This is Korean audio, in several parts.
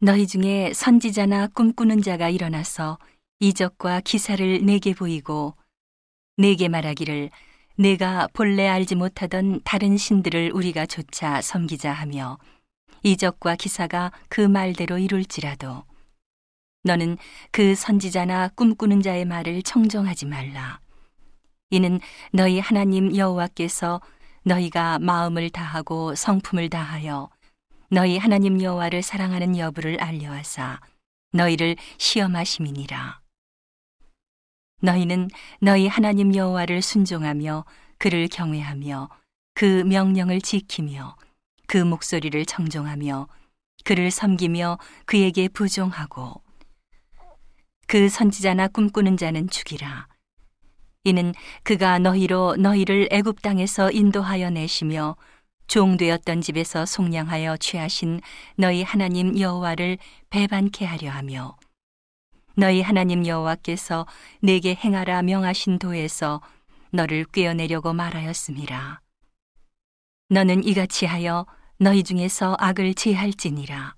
너희 중에 선지자나 꿈꾸는 자가 일어나서 이적과 기사를 내게 보이고 내게 말하기를 내가 본래 알지 못하던 다른 신들을 우리가 조차 섬기자 하며 이적과 기사가 그 말대로 이룰지라도 너는 그 선지자나 꿈꾸는 자의 말을 청정하지 말라. 이는 너희 하나님 여호와께서 너희가 마음을 다하고 성품을 다하여 너희 하나님 여호와를 사랑하는 여부를 알려하사 너희를 시험하심이니라. 너희는 너희 하나님 여호와를 순종하며 그를 경외하며 그 명령을 지키며 그 목소리를 청종하며 그를 섬기며 그에게 부종하고 그 선지자나 꿈꾸는 자는 죽이라. 이는 그가 너희로 너희를 애굽 땅에서 인도하여 내시며 종되었던 집에서 속량하여 취하신 너희 하나님 여호와를 배반케 하려 하며 너희 하나님 여호와께서 내게 행하라 명하신 도에서 너를 꿰어내려고 말하였음이라 너는 이같이 하여 너희 중에서 악을 제할지니라.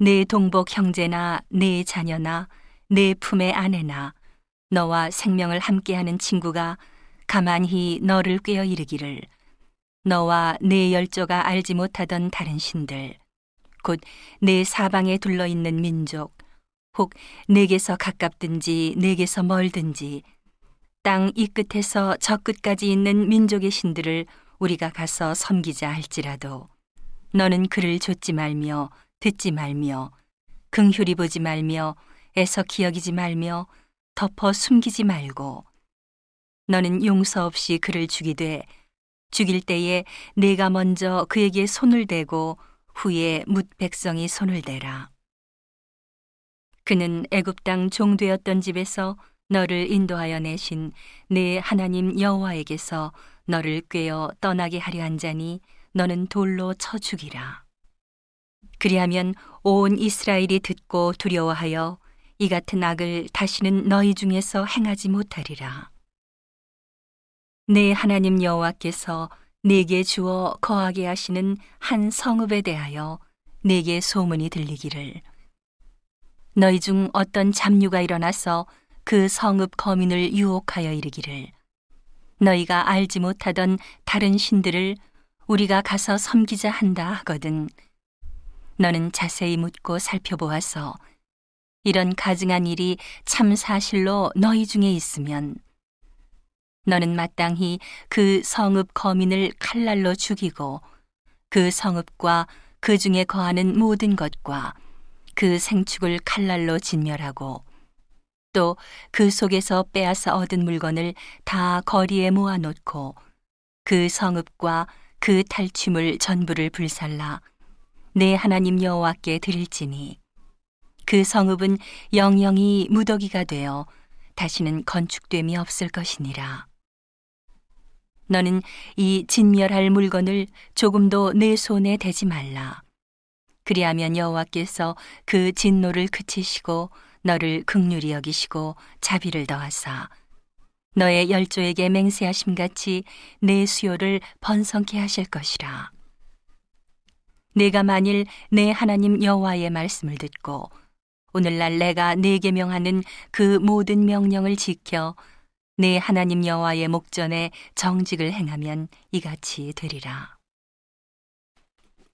내 동복 형제나 내 자녀나 내 품의 아내나 너와 생명을 함께하는 친구가 가만히 너를 꿰어 이르기를 너와 내 열조가 알지 못하던 다른 신들, 곧내 사방에 둘러 있는 민족, 혹 내게서 가깝든지 내게서 멀든지 땅 이 끝에서 저 끝까지 있는 민족의 신들을 우리가 가서 섬기자 할지라도 너는 그를 좇지 말며 듣지 말며 긍휼히 보지 말며 애서 기억이지 말며 덮어 숨기지 말고 너는 용서 없이 그를 죽이되 죽일 때에 내가 먼저 그에게 손을 대고 후에 뭇 백성이 손을 대라. 그는 애굽 땅 종되었던 집에서 너를 인도하여 내신 내 하나님 여호와에게서 너를 꿰어 떠나게 하려 한 자니 너는 돌로 쳐 죽이라. 그리하면 온 이스라엘이 듣고 두려워하여 이 같은 악을 다시는 너희 중에서 행하지 못하리라. 내 하나님 여호와께서 내게 주어 거하게 하시는 한 성읍에 대하여 내게 소문이 들리기를. 너희 중 어떤 잡류가 일어나서 그 성읍 거민을 유혹하여 이르기를. 너희가 알지 못하던 다른 신들을 우리가 가서 섬기자 한다 하거든. 너는 자세히 묻고 살펴보아서 이런 가증한 일이 참 사실로 너희 중에 있으면 너는 마땅히 그 성읍 거민을 칼날로 죽이고 그 성읍과 그 중에 거하는 모든 것과 그 생축을 칼날로 진멸하고 또 그 속에서 빼앗아 얻은 물건을 다 거리에 모아놓고 그 성읍과 그 탈취물 전부를 불살라 내 하나님 여호와께 드릴지니 그 성읍은 영영이 무더기가 되어 다시는 건축됨이 없을 것이니라. 너는 이 진멸할 물건을 조금도 내 손에 대지 말라. 그리하면 여호와께서 그 진노를 그치시고 너를 극률히 여기시고 자비를 더하사 너의 열조에게 맹세하심 같이 내 수요를 번성케 하실 것이라. 내가 만일 내 하나님 여호와의 말씀을 듣고 오늘날 내가 내게 명하는 그 모든 명령을 지켜 내 하나님 여호와의 목전에 정직을 행하면 이같이 되리라.